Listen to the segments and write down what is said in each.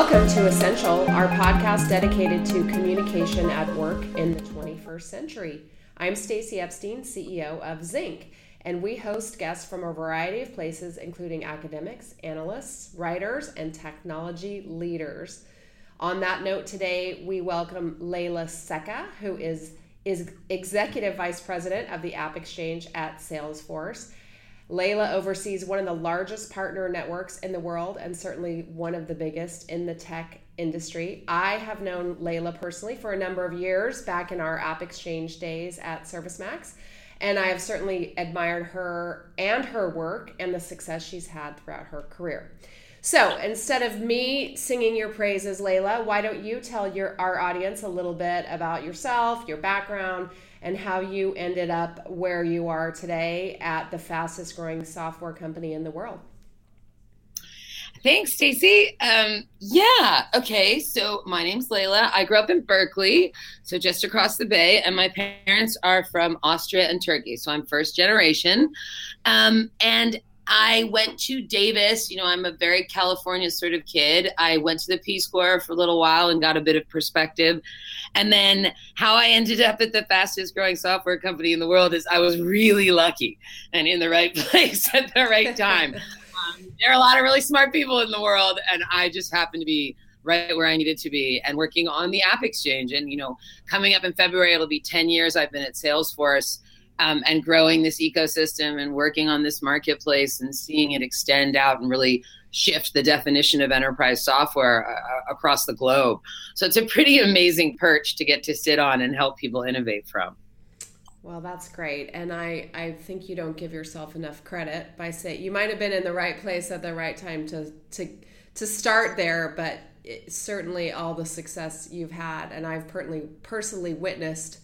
Welcome to Essential, our podcast dedicated to communication at work in the 21st century. I'm Stacy Epstein, CEO of Zinc, and we host guests from a variety of places, including academics, analysts, writers, and technology leaders. On that note, today we welcome Leyla Seka, who is, is Executive Vice President of the App Exchange at Salesforce. Leyla oversees one of the largest partner networks in the world and certainly one of the biggest in the tech industry. I have known Leyla personally for a number of years back in our App Exchange days at ServiceMax. And I have certainly admired her and her work and the success she's had throughout her career. So instead of me singing your praises, Leyla, why don't you tell your our audience a little bit about yourself, your background, and how you ended up where you are today at the fastest growing software company in the world. Thanks, Stacy. Um, yeah. Okay. So my name's Leyla. I grew up in Berkeley, so just across the bay, and my parents are from Austria and Turkey. So I'm first generation. Um, and I went to Davis. You know, I'm a very California sort of kid. I went to the Peace Corps for a little while and got a bit of perspective. And then how I ended up at the fastest growing software company in the world is I was really lucky and in the right place at the right time. um, there are a lot of really smart people in the world, and I just happened to be right where I needed to be and working on the App Exchange. And, you know, coming up in February, it'll be 10 years I've been at Salesforce um, and growing this ecosystem and working on this marketplace and seeing it extend out and really shift the definition of enterprise software uh, across the globe. So it's a pretty amazing perch to get to sit on and help people innovate from. Well, that's great. And I, I think you don't give yourself enough credit by saying you might have been in the right place at the right time to, to, to start there, but certainly all the success you've had. And I've personally, personally witnessed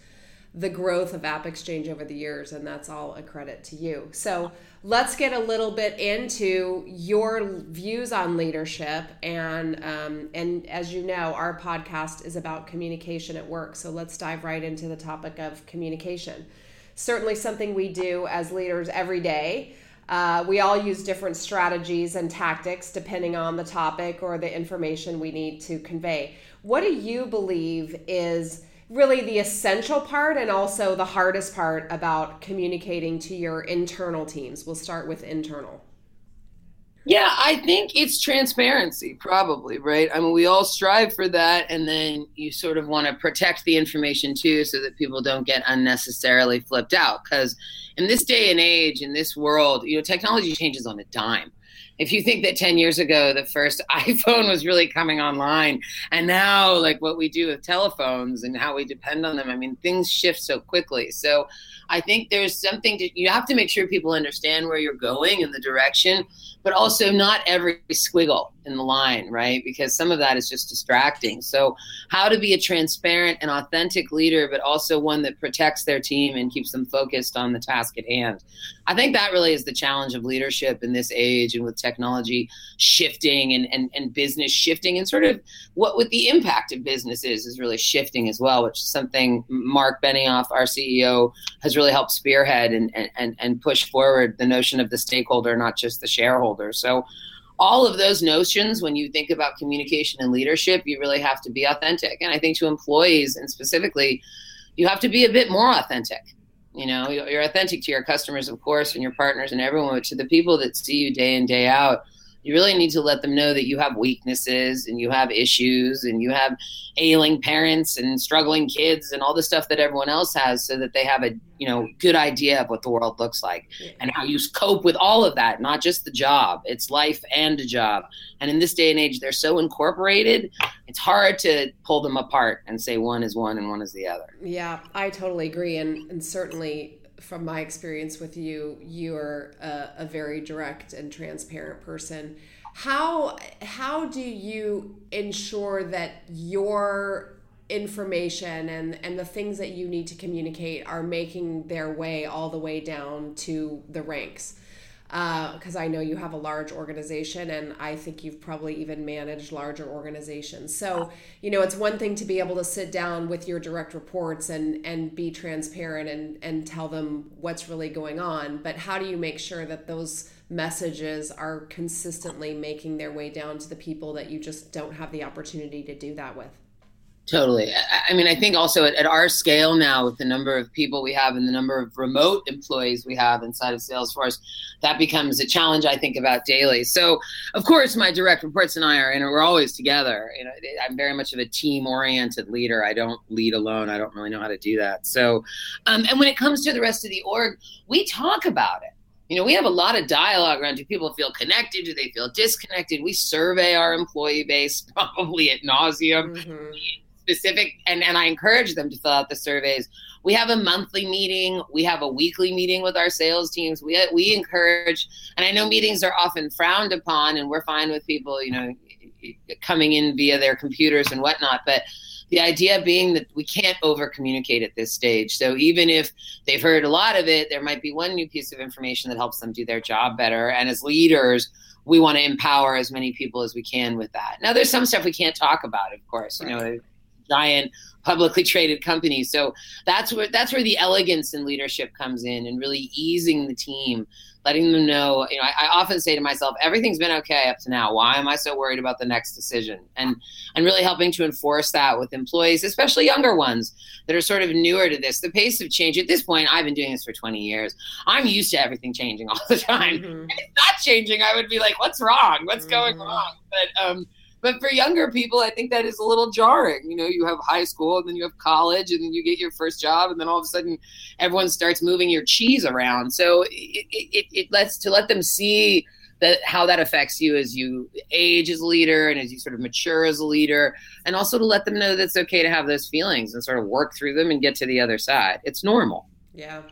the growth of App Exchange over the years, and that's all a credit to you. So let's get a little bit into your views on leadership, and um, and as you know, our podcast is about communication at work. So let's dive right into the topic of communication. Certainly, something we do as leaders every day. Uh, we all use different strategies and tactics depending on the topic or the information we need to convey. What do you believe is really the essential part and also the hardest part about communicating to your internal teams. We'll start with internal. Yeah, I think it's transparency, probably, right? I mean, we all strive for that, and then you sort of want to protect the information too so that people don't get unnecessarily flipped out. Because in this day and age, in this world, you know, technology changes on a dime if you think that 10 years ago the first iphone was really coming online and now like what we do with telephones and how we depend on them i mean things shift so quickly. So i think there's something to you have to make sure people understand where you're going in the direction but also not every squiggle in the line, right? Because some of that is just distracting. So, how to be a transparent and authentic leader, but also one that protects their team and keeps them focused on the task at hand. I think that really is the challenge of leadership in this age and with technology shifting and, and, and business shifting and sort of what with the impact of businesses is really shifting as well, which is something Mark Benioff, our CEO, has really helped spearhead and, and, and push forward the notion of the stakeholder, not just the shareholder. So all of those notions when you think about communication and leadership you really have to be authentic. And i think to employees and specifically you have to be a bit more authentic. You know you're authentic to your customers of course and your partners and everyone but to the people that see you day in day out you really need to let them know that you have weaknesses and you have issues and you have ailing parents and struggling kids and all the stuff that everyone else has so that they have a you know good idea of what the world looks like and how you cope with all of that not just the job. It's life and a job. And in this day and age they're so incorporated it's hard to pull them apart and say one is one and one is the other. Yeah i totally agree. And, and certainly from my experience with you, you're a, a very direct and transparent person. How how do you ensure that your information and and the things that you need to communicate are making their way all the way down to the ranks? Because uh, I know you have a large organization and I think you've probably even managed larger organizations. So, you know, it's one thing to be able to sit down with your direct reports and, and be transparent and, and tell them what's really going on. But how do you make sure that those messages are consistently making their way down to the people that you just don't have the opportunity to do that with? Totally. I mean, I think also at, at, our scale now, with the number of people we have and the number of remote employees we have inside of Salesforce, that becomes a challenge I think about daily. So, of course, my direct reports and I are, and we're always together. You know, I'm very much of a team-oriented leader. I don't lead alone. I don't really know how to do that. So, um, and when it comes to the rest of the org, we talk about it. You know, we have a lot of dialogue around do people feel connected? Do they feel disconnected? We survey our employee base probably at nauseum. Mm-hmm specific and, and I encourage them to fill out the surveys. We have a monthly meeting, we have a weekly meeting with our sales teams. We we encourage and I know meetings are often frowned upon and we're fine with people, you know, coming in via their computers and whatnot, but the idea being that we can't over communicate at this stage. So even if they've heard a lot of it, there might be one new piece of information that helps them do their job better. And as leaders, we want to empower as many people as we can with that. Now, there's some stuff we can't talk about, of course. You know, giant publicly traded companies. So that's where that's where the elegance in leadership comes in and really easing the team, letting them know, you know, I, I, often say to myself, everything's been okay up to now. Why am I so worried about the next decision? And and really helping to enforce that with employees, especially younger ones that are sort of newer to this. The pace of change at this point, I've been doing this for 20 years. I'm used to everything changing all the time. Mm-hmm. If it's not changing, I would be like, what's wrong? What's mm-hmm. going wrong? But um but for younger people, I think that is a little jarring. You know, you have high school and then you have college and then you get your first job and then all of a sudden everyone starts moving your cheese around. So it, it, it lets to let them see that how that affects you as you age as a leader and as you sort of mature as a leader. And also to let them know that it's okay to have those feelings and sort of work through them and get to the other side. It's normal. Yeah.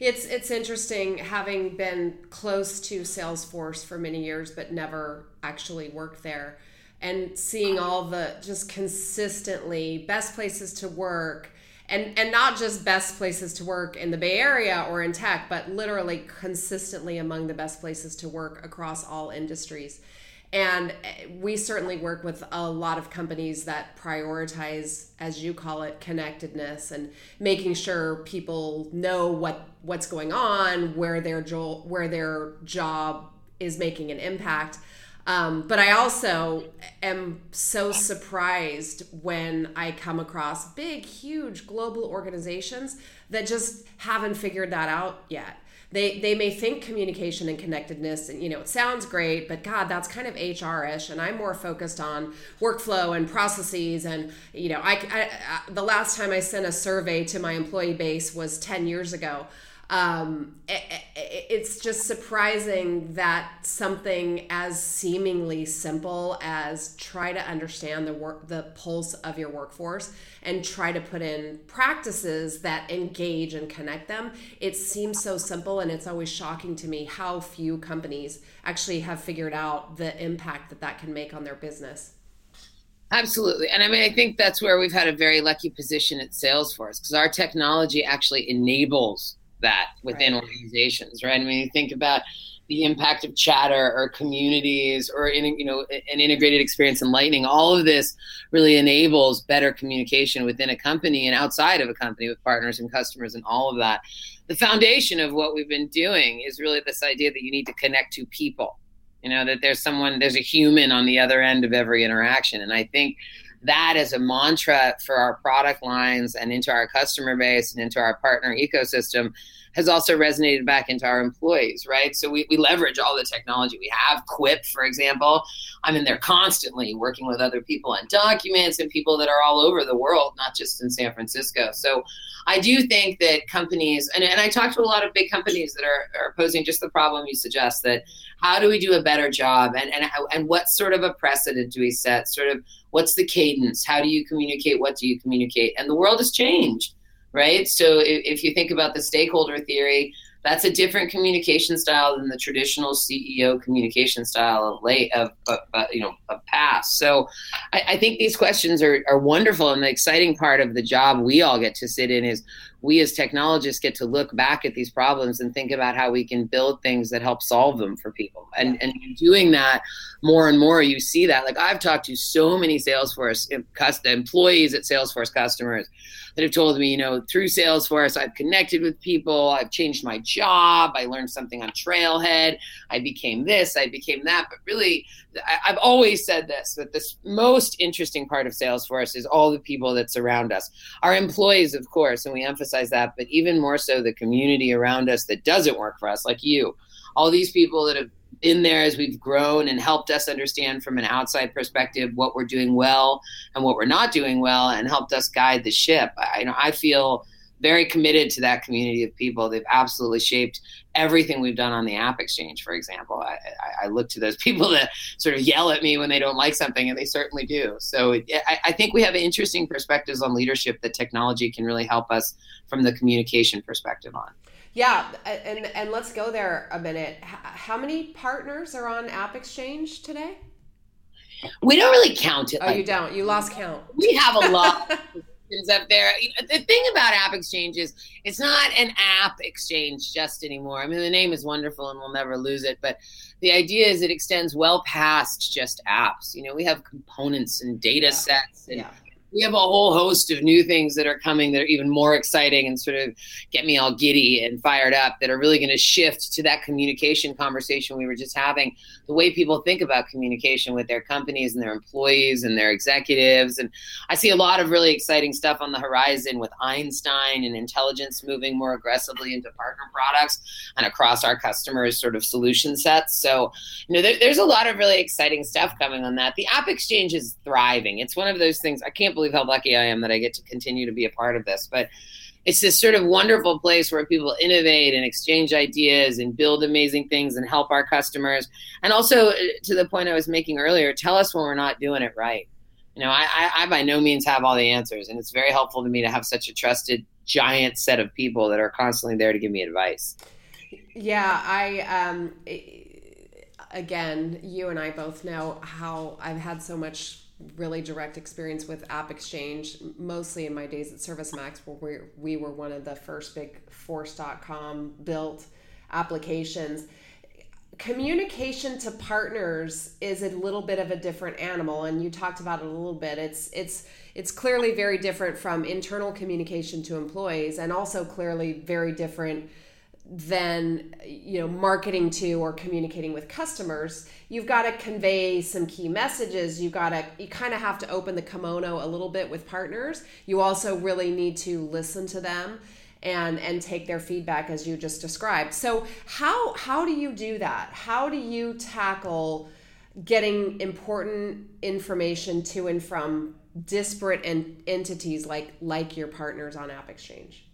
It's it's interesting having been close to salesforce for many years but never actually worked there and seeing all the just consistently best places to work and and not just best places to work in the Bay Area or in tech, but literally consistently among the best places to work across all industries. And eh, we certainly work with a lot of companies that prioritize, as you call it, connectedness and making sure people know what what's going on, where their jo- where their job is making an impact. Um, but I also am so surprised when I come across big, huge global organizations that just haven't figured that out yet. They, they may think communication and connectedness and you know it sounds great but god that's kind of hr-ish and i'm more focused on workflow and processes and you know I, I, I the last time i sent a survey to my employee base was 10 years ago um, it, it's just surprising that something as seemingly simple as try to understand the work the pulse of your workforce and try to put in practices that engage and connect them it seems so simple and it's always shocking to me how few companies actually have figured out the impact that that can make on their business Absolutely. And I mean, I think that's where we've had a very lucky position at Salesforce because our technology actually enables that within right. organizations, right? I mean, you think about the impact of chatter or communities or in, you know an integrated experience in lightning all of this really enables better communication within a company and outside of a company with partners and customers and all of that the foundation of what we've been doing is really this idea that you need to connect to people you know that there's someone there's a human on the other end of every interaction and i think that as a mantra for our product lines and into our customer base and into our partner ecosystem has also resonated back into our employees, right? So we, we leverage all the technology we have. Quip, for example, I'm in there constantly working with other people on documents and people that are all over the world, not just in San Francisco. So I do think that companies, and, and I talk to a lot of big companies that are, are posing just the problem you suggest that how do we do a better job and, and, and what sort of a precedent do we set? Sort of what's the cadence? How do you communicate? What do you communicate? And the world has changed right? So if, if you think about the stakeholder theory, that's a different communication style than the traditional CEO communication style of late of, of, of you know of past. So I, I, think these questions are, are wonderful, and the exciting part of the job we all get to sit in is we as technologists get to look back at these problems and think about how we can build things that help solve them for people. And and doing that more and more, you see that. Like I've talked to so many Salesforce employees at Salesforce customers that have told me, you know, through Salesforce, I've connected with people, I've changed my job, I learned something on Trailhead, I became this, I became that. But really, I've always said this that this most interesting part of Salesforce is all the people that surround us. Our employees, of course, and we emphasize that, but even more so the community around us that doesn't work for us, like you. All these people that have been there as we've grown and helped us understand from an outside perspective what we're doing well and what we're not doing well and helped us guide the ship. I you know I feel very committed to that community of people. They've absolutely shaped everything we've done on the App Exchange, for example. I, I, I look to those people that sort of yell at me when they don't like something, and they certainly do. So I, I think we have interesting perspectives on leadership that technology can really help us from the communication perspective on. Yeah, and and let's go there a minute. How many partners are on App Exchange today? We don't really count it. Oh, like you don't. You lost count. We have a lot up there. The thing about App Exchange is it's not an app exchange just anymore. I mean, the name is wonderful and we'll never lose it, but the idea is it extends well past just apps. You know, we have components and data yeah. sets and yeah we have a whole host of new things that are coming that are even more exciting and sort of get me all giddy and fired up that are really going to shift to that communication conversation we were just having. The way people think about communication with their companies and their employees and their executives and i see a lot of really exciting stuff on the horizon with einstein and intelligence moving more aggressively into partner products and across our customers sort of solution sets. So you know there, there's a lot of really exciting stuff coming on that. The app exchange is thriving. It's one of those things i can't believe believe how lucky I am that I get to continue to be a part of this. But it's this sort of wonderful place where people innovate and exchange ideas and build amazing things and help our customers. And also, uh, to the point I was making earlier, tell us when we're not doing it right. You know, I, I, I by no means have all the answers, and it's very helpful to me to have such a trusted, giant set of people that are constantly there to give me advice. Yeah, I um, again, you and I both know how I've had so much really direct experience with App Exchange, mostly in my days at ServiceMax, where we, we were one of the first big Force.com built applications. Communication to partners is a little bit of a different animal, and you talked about it a little bit. It's it's it's clearly very different from internal communication to employees, and also clearly very different than you know marketing to or communicating with customers you've got to convey some key messages. You've got to you kind of have to open the kimono a little bit with partners. You also really need to listen to them and and take their feedback as you just described. So how how do you do that? How do you tackle getting important information to and from disparate entities like like your partners on app exchange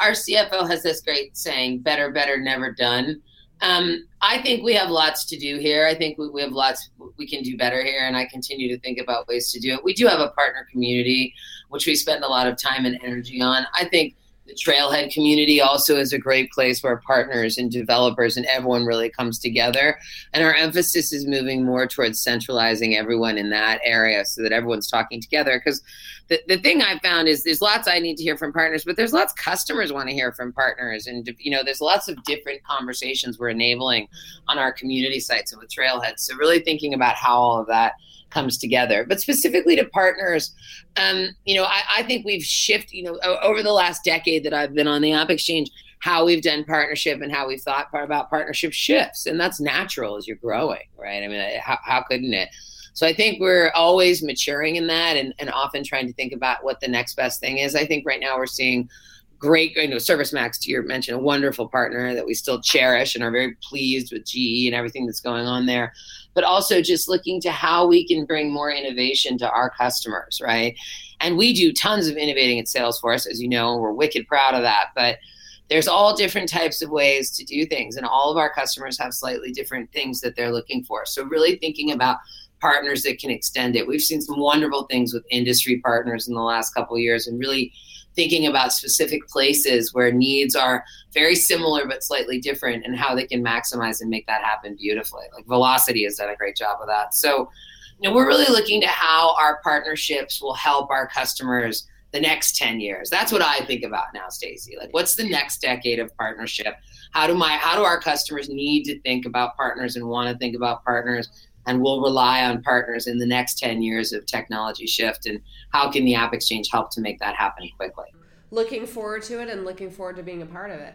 our CFO has this great saying, better, better, never done. Um, I think we have lots to do here. I think we, we have lots we can do better here, and I continue to think about ways to do it. We do have a partner community, which we spend a lot of time and energy on. I think the Trailhead community also is a great place where partners and developers and everyone really comes together. And our emphasis is moving more towards centralizing everyone in that area so that everyone's talking together. Because the, the thing I found is there's lots I need to hear from partners, but there's lots customers want to hear from partners. And, you know, there's lots of different conversations we're enabling on our community sites and with Trailhead. So really thinking about how all of that comes together. But specifically to partners, um, you know, I, I, think we've shifted, you know, over the last decade that I've been on the App Exchange, how we've done partnership and how we've thought about partnership shifts. And that's natural as you're growing, right? I mean, how, how couldn't it? So I think we're always maturing in that and, and often trying to think about what the next best thing is. I think right now we're seeing great, you know, ServiceMax to your mention, a wonderful partner that we still cherish and are very pleased with GE and everything that's going on there. But also just looking to how we can bring more innovation to our customers, right? And we do tons of innovating at Salesforce, as you know, we're wicked proud of that. But there's all different types of ways to do things, and all of our customers have slightly different things that they're looking for. So really thinking about partners that can extend it. We've seen some wonderful things with industry partners in the last couple years, and really thinking about specific places where needs are very similar but slightly different and how they can maximize and make that happen beautifully. Like Vlocity has done a great job of that. So, you know, we're really looking to how our partnerships will help our customers the next 10 years. That's what I think about now, Stacy. Like what's the next decade of partnership? How do my how do our customers need to think about partners and want to think about partners? And we'll rely on partners in the next 10 years of technology shift. And how can the App Exchange help to make that happen quickly? Looking forward to it and looking forward to being a part of it.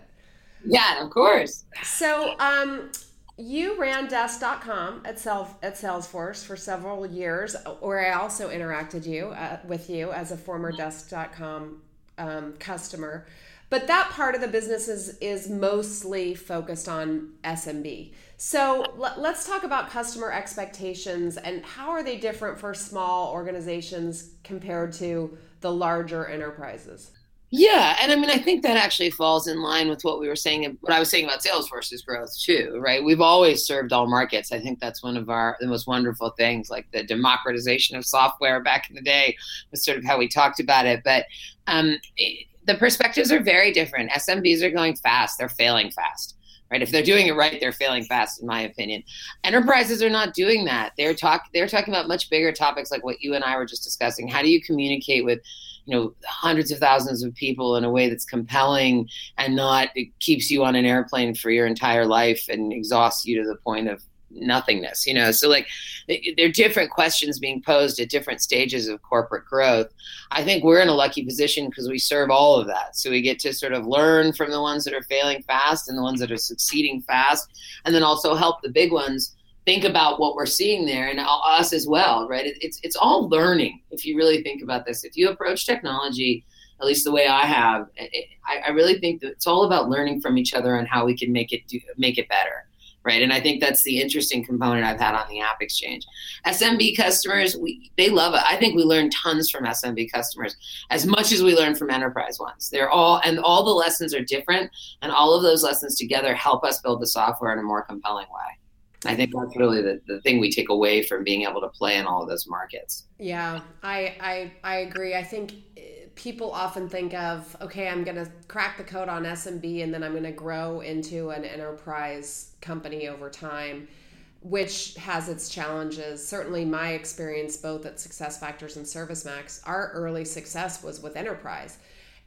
Yeah, of course. So, um, you ran desk.com at self at Salesforce for several years, where I also interacted you uh, with you as a former desk.com um, customer. But that part of the business is is mostly focused on SMB. So let's talk about customer expectations and how are they different for small organizations compared to the larger enterprises. Yeah, and I mean, I think that actually falls in line with what we were saying, what I was saying about Salesforce's growth too, right? We've always served all markets. I think that's one of our the most wonderful things, like the democratization of software back in the day was sort of how we talked about it. But um, it, the perspectives are very different. SMBs are going fast; they're failing fast right? If they're doing it right, they're failing fast, in my opinion. Enterprises are not doing that. They're talk they're talking about much bigger topics like what you and I were just discussing. How do you communicate with you know hundreds of thousands of people in a way that's compelling and not it keeps you on an airplane for your entire life and exhausts you to the point of nothingness you know? So like there are different questions being posed at different stages of corporate growth. I think we're in a lucky position because we serve all of that. So we get to sort of learn from the ones that are failing fast and the ones that are succeeding fast and then also help the big ones think about what we're seeing there and us as well right? It's it's all learning if you really think about this. If you approach technology at least the way i have it, I, I really think that it's all about learning from each other and how we can make it do, make it better right? And I think that's the interesting component I've had on the App Exchange. SMB customers, we, they love it. I think we learn tons from SMB customers as much as we learn from enterprise ones. They're all and all the lessons are different, and all of those lessons together help us build the software in a more compelling way. I think that's really the, the thing we take away from being able to play in all of those markets. Yeah, I I, I agree. I think people often think of okay i'm going to crack the code on smb and then i'm going to grow into an enterprise company over time which has its challenges. Certainly my experience both at success factors and servicemax our early success was with enterprise.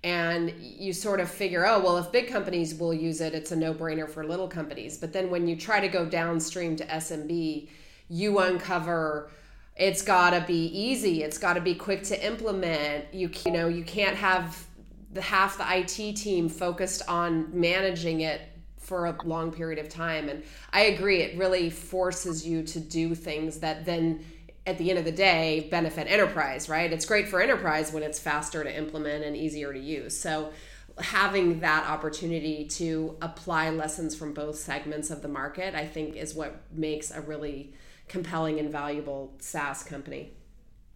And you sort of figure oh well if big companies will use it it's a no-brainer for little companies. But then when you try to go downstream to smb you uncover it's got to be easy. It's got to be quick to implement. You you know you can't have the half the IT team focused on managing it for a long period of time. And I agree it really forces you to do things that then at the end of the day benefit enterprise right? It's great for enterprise when it's faster to implement and easier to use. So having that opportunity to apply lessons from both segments of the market I think is what makes a really compelling and valuable SaaS company.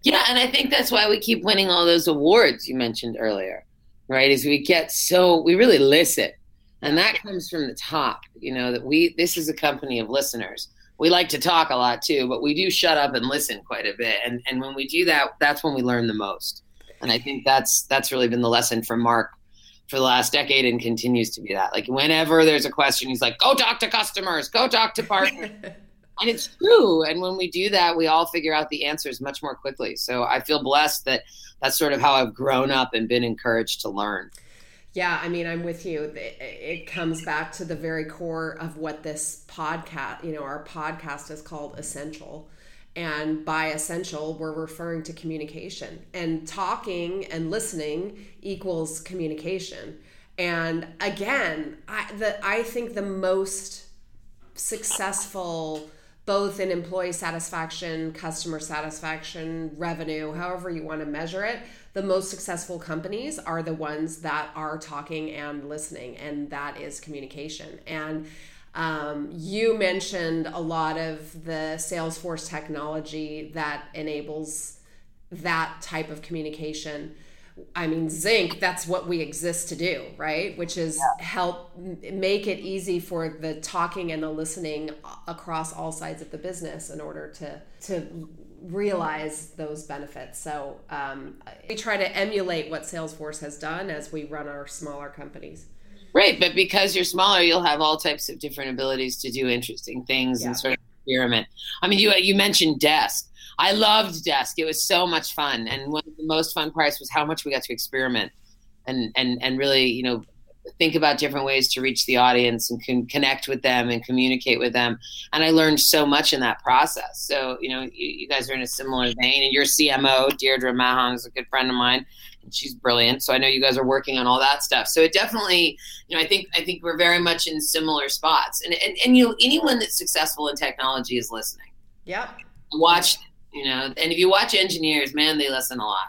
Yeah, and I think that's why we keep winning all those awards you mentioned earlier, right? Is we get so we really listen. And that comes from the top, you know, that we this is a company of listeners. We like to talk a lot too, but we do shut up and listen quite a bit. And and when we do that, that's when we learn the most. And I think that's that's really been the lesson from Mark for the last decade and continues to be that. Like whenever there's a question, he's like, "Go talk to customers, go talk to partners." and it's true. And when we do that we all figure out the answers much more quickly. So i feel blessed that that's sort of how i've grown up and been encouraged to learn. Yeah i mean i'm with you. It, comes back to the very core of what this podcast you know our podcast is called essential. And by essential we're referring to communication. And talking and listening equals communication. And again i the i think the most successful both in employee satisfaction, customer satisfaction, revenue, however you want to measure it, the most successful companies are the ones that are talking and listening, and that is communication. And um, you mentioned a lot of the Salesforce technology that enables that type of communication. I mean, Zinc, that's what we exist to do, right? Which is yeah. help make it easy for the talking and the listening across all sides of the business in order to, to realize those benefits. So um, we try to emulate what Salesforce has done as we run our smaller companies. Right, but because you're smaller, you'll have all types of different abilities to do interesting things yeah. and sort of experiment. I mean, you you mentioned desk. I loved desk. It was so much fun, and one of the most fun parts was how much we got to experiment, and and and really, you know, think about different ways to reach the audience and can connect with them and communicate with them. And I learned so much in that process. So, you know, you, you guys are in a similar vein. And your CMO, Deirdre Mahon, is a good friend of mine. She's brilliant. So I know you guys are working on all that stuff. So it definitely, you know, I think I think we're very much in similar spots. And and, and you know, anyone that's successful in technology is listening. Yep. Watch, you know, and if you watch engineers, man, they listen a lot.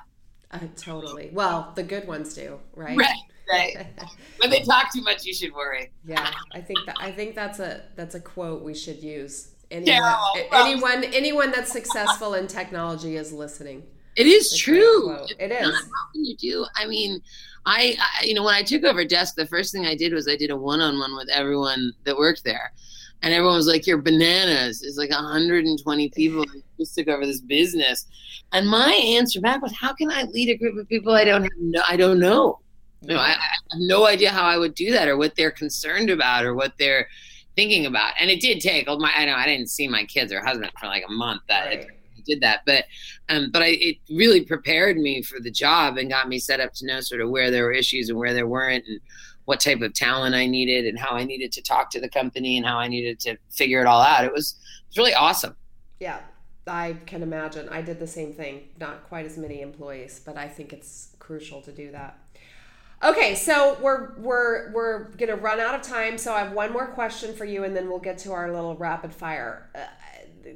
Uh, totally. Well, the good ones do, right? Right right. when they talk too much, you should worry. Yeah, I think that I think that's a that's a quote we should use. Anyone, yeah, well, anyone, anyone that's successful in technology is listening. It is true. It is. How can you do? I mean, I, I, you know, when I took over desk, the first thing I did was I did a one-on-one with everyone that worked there, and everyone was like, "You're bananas." It's like 120 people just took over this business, and my answer back was, "How can I lead a group of people I don't have? No, I don't know." You know, I, I, have no idea how I would do that or what they're concerned about or what they're thinking about. And it did take. Oh my, I know I didn't see my kids or husband for like a month. That right. Did that, but um, but I, it really prepared me for the job and got me set up to know sort of where there were issues and where there weren't, and what type of talent I needed, and how I needed to talk to the company, and how I needed to figure it all out. It was it was really awesome. Yeah, I can imagine. I did the same thing. Not quite as many employees, but I think it's crucial to do that. Okay, so we're we're we're gonna run out of time. So I have one more question for you, and then we'll get to our little rapid fire. Uh,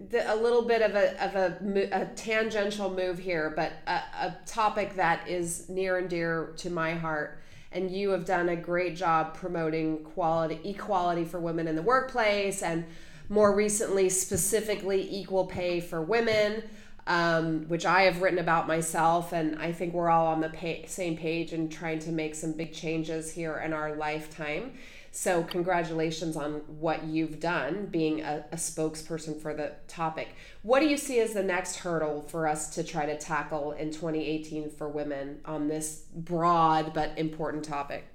the, a little bit of a of a, a tangential move here, but a, a topic that is near and dear to my heart. And you have done a great job promoting quality equality for women in the workplace, and more recently, specifically equal pay for women um, which I have written about myself. And I think we're all on the same page and trying to make some big changes here in our lifetime. So, congratulations on what you've done being a, a, spokesperson for the topic. What do you see as the next hurdle for us to try to tackle in 2018 for women on this broad but important topic?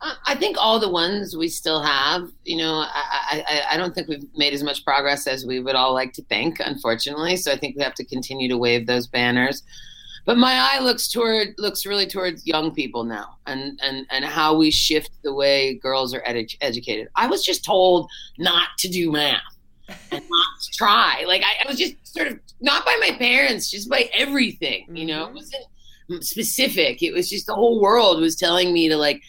Uh, I think all the ones we still have, you know, I, I, I don't think we've made as much progress as we would all like to think, unfortunately. So I think we have to continue to wave those banners. But my eye looks toward looks really towards young people now, and and and how we shift the way girls are edu- educated. I was just told not to do math and not to try. Like I, I, was just sort of not by my parents, just by everything. You know, mm-hmm. it wasn't specific. It was just the whole world was telling me to like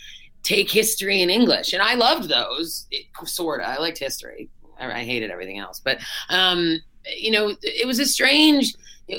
take history and English, and I loved those. Sorta, I liked history. I hated everything else, but um, you know, it was a strange.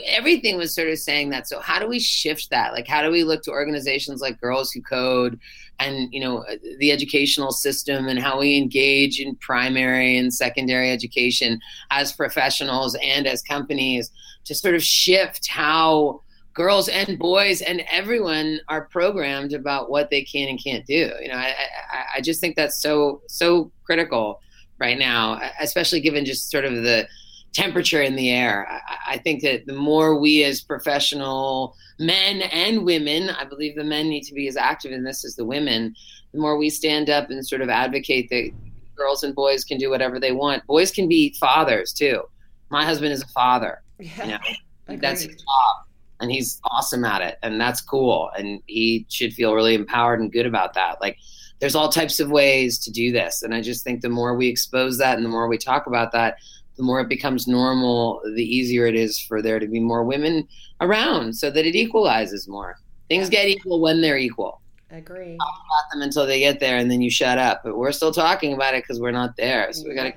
Everything was sort of saying that. So how do we shift that? Like, how do we look to organizations like Girls Who Code, and you know, the educational system, and how we engage in primary and secondary education as professionals and as companies to sort of shift how girls and boys and everyone are programmed about what they can and can't do. You know, I, I, I just think that's so so critical right now, especially given just sort of the temperature in the air. I, I think that the more we as professional men and women, I believe the men need to be as active in this as the women. The more we stand up and sort of advocate that girls and boys can do whatever they want. Boys can be fathers too. My husband is a father. Yeah, you know, that's his job and he's awesome at it and that's cool and he should feel really empowered and good about that like there's all types of ways to do this and i just think the more we expose that and the more we talk about that the more it becomes normal the easier it is for there to be more women around so that it equalizes more. Things get equal when they're equal. Agree. Talk about them until they get there and then you shut up but we're still talking about it because we're not there so we got to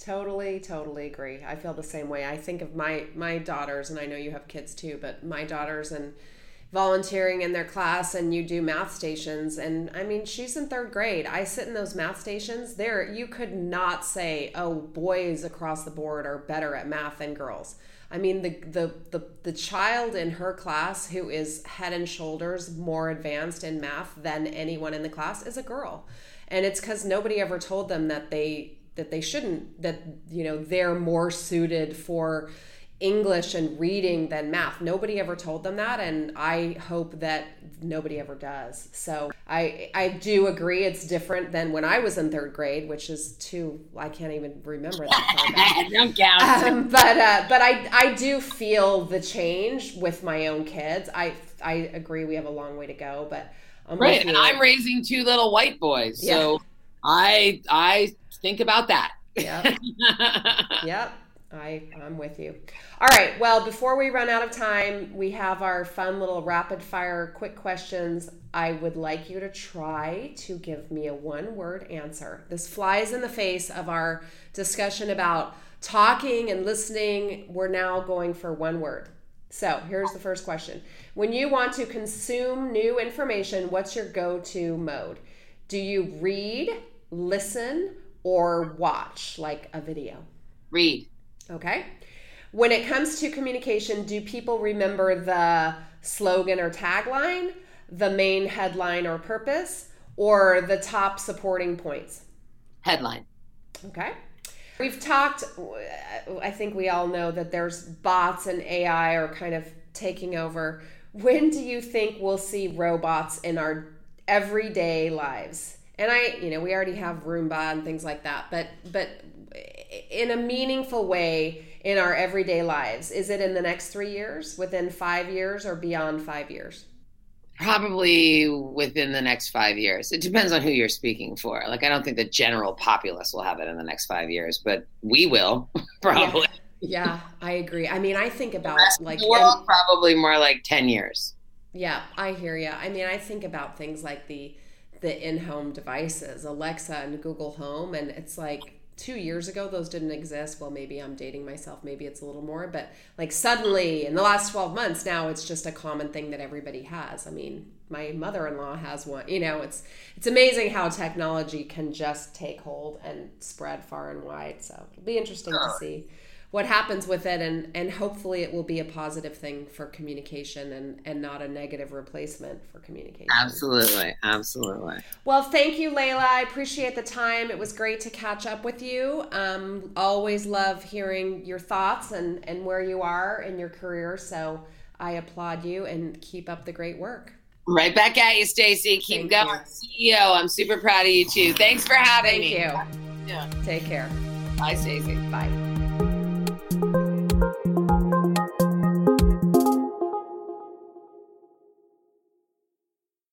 Totally, totally agree. I feel the same way. I think of my my daughters, and I know you have kids too, but my daughters and volunteering in their class and you do math stations. And i mean she's in third grade. I sit in those math stations. There you could not say oh boys across the board are better at math than girls. I mean the the the, the child in her class who is head and shoulders more advanced in math than anyone in the class is a girl. And it's because nobody ever told them that they that they shouldn't that you know they're more suited for English and reading than math. Nobody ever told them that, and I hope that nobody ever does. So I I do agree it's different than when I was in third grade, which is too I can't even remember that far back. Don't count. Um, but uh, but I I do feel the change with my own kids. I I agree we have a long way to go, but I'm right, and. I'm raising two little white boys, Yeah. so I I think about that. Yep. Yep. I, I'm with you. All right. Well, before we run out of time, we have our fun little rapid fire quick questions. I would like you to try to give me a one word answer. This flies in the face of our discussion about talking and listening. We're now going for one word. So here's the first question. When you want to consume new information, what's your go to mode? Do you read, listen, or watch like a video? Read. Okay. When it comes to communication, do people remember the slogan or tagline, the main headline or purpose, or the top supporting points? Headline. Okay. We've talked, I think we all know that there's bots and AI are kind of taking over. When do you think we'll see robots in our everyday lives? And I, you know, we already have Roomba and things like that, but but in a meaningful way in our everyday lives, is it in the next 3 years, within 5 years or beyond 5 years? Probably within the next five years. It depends on who you're speaking for. Like, I don't think the general populace will have it in the next five years, but we will probably. Yeah, I agree. I mean, I think about like the world, probably more like 10 years. Yeah, I hear you. I mean, I think about things like the the in-home devices, Alexa and Google Home, and it's like two years ago those didn't exist. Well, maybe I'm dating myself. Maybe it's a little more, but like suddenly in the last 12 months now, it's just a common thing that everybody has. I mean, my mother-in-law has one. You know, it's it's amazing how technology can just take hold and spread far and wide. So it'll be interesting to see what happens with it and and hopefully it will be a positive thing for communication and and not a negative replacement for communication Absolutely. Absolutely. well thank you leyla i appreciate the time it was great to catch up with you um, always love hearing your thoughts and and where you are in your career so i applaud you and keep up the great work Right back at you, Stacy. Keep Thank going. CEO, I'm super proud of you too. Thanks for having thank me. you Yeah. take care Bye, Stacy. bye Thank you